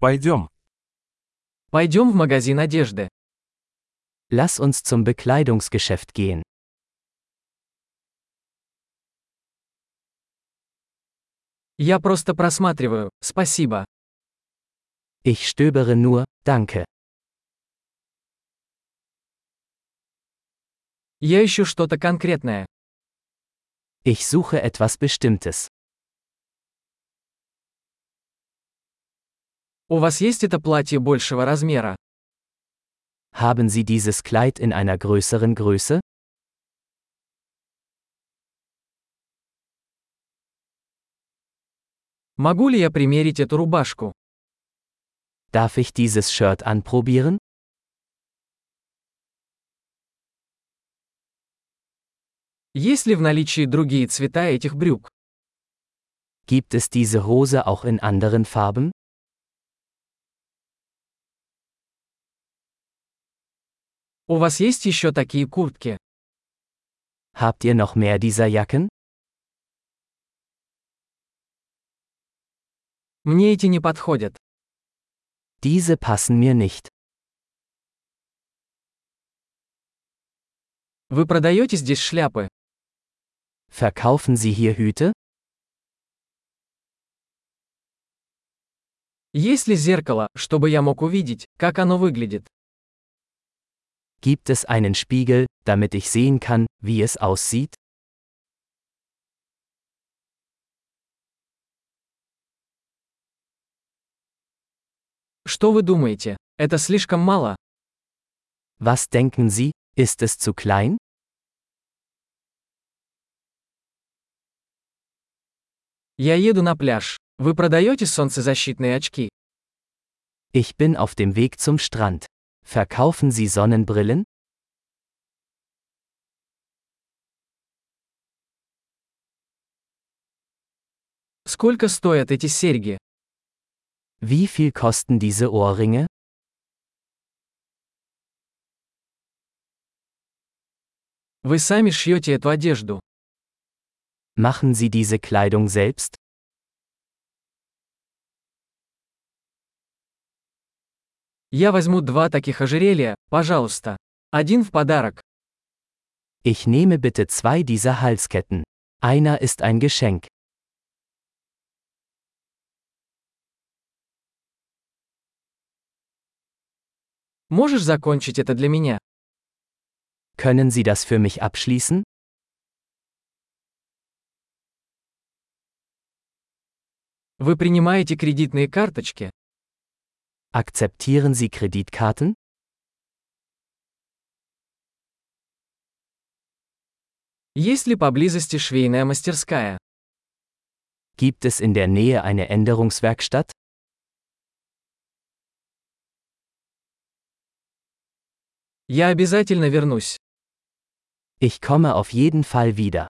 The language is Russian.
Пойдем. Пойдем в магазин одежды. Lass uns zum Bekleidungsgeschäft gehen. Я просто просматриваю, спасибо. Ich stöbere nur, danke. Я ищу что-то конкретное. Ich suche etwas Bestimmtes. У вас есть это платье большего размера? Haben Sie dieses Kleid in einer größeren Größe? Могу ли я примерить эту рубашку? Darf ich dieses Shirt anprobieren? Есть ли в наличии другие цвета этих брюк? Gibt es diese Hose auch in anderen Farben? У вас есть еще такие куртки? Habt ihr noch mehr dieser Jacken? Мне эти не подходят. Diese passen mir nicht. Вы продаете здесь шляпы? Verkaufen Sie hier Hüte? Есть ли зеркало, чтобы я мог увидеть, как оно выглядит? Gibt es einen Spiegel, damit ich sehen kann, wie es aussieht? Что вы думаете? Это слишком мало? Was denken Sie, ist es zu klein? Я еду на пляж. Вы продаете солнцезащитные очки? Ich bin auf dem Weg zum Strand. Verkaufen Sie Sonnenbrillen? Сколько стоят эти серьги? Wie viel kosten diese Ohrringe? Вы сами шьете эту одежду. Machen Sie diese Kleidung selbst? Я возьму два таких ожерелья, пожалуйста. Один в подарок. Ich nehme bitte zwei dieser Halsketten. Einer ist ein Geschenk. Можешь закончить это для меня? Können Sie das für mich abschließen? Вы принимаете кредитные карточки? Akzeptieren Sie Kreditkarten? Есть ли поблизости швейная мастерская? Gibt es in der Nähe eine Änderungswerkstatt? Я обязательно вернусь. Ich komme auf jeden Fall wieder.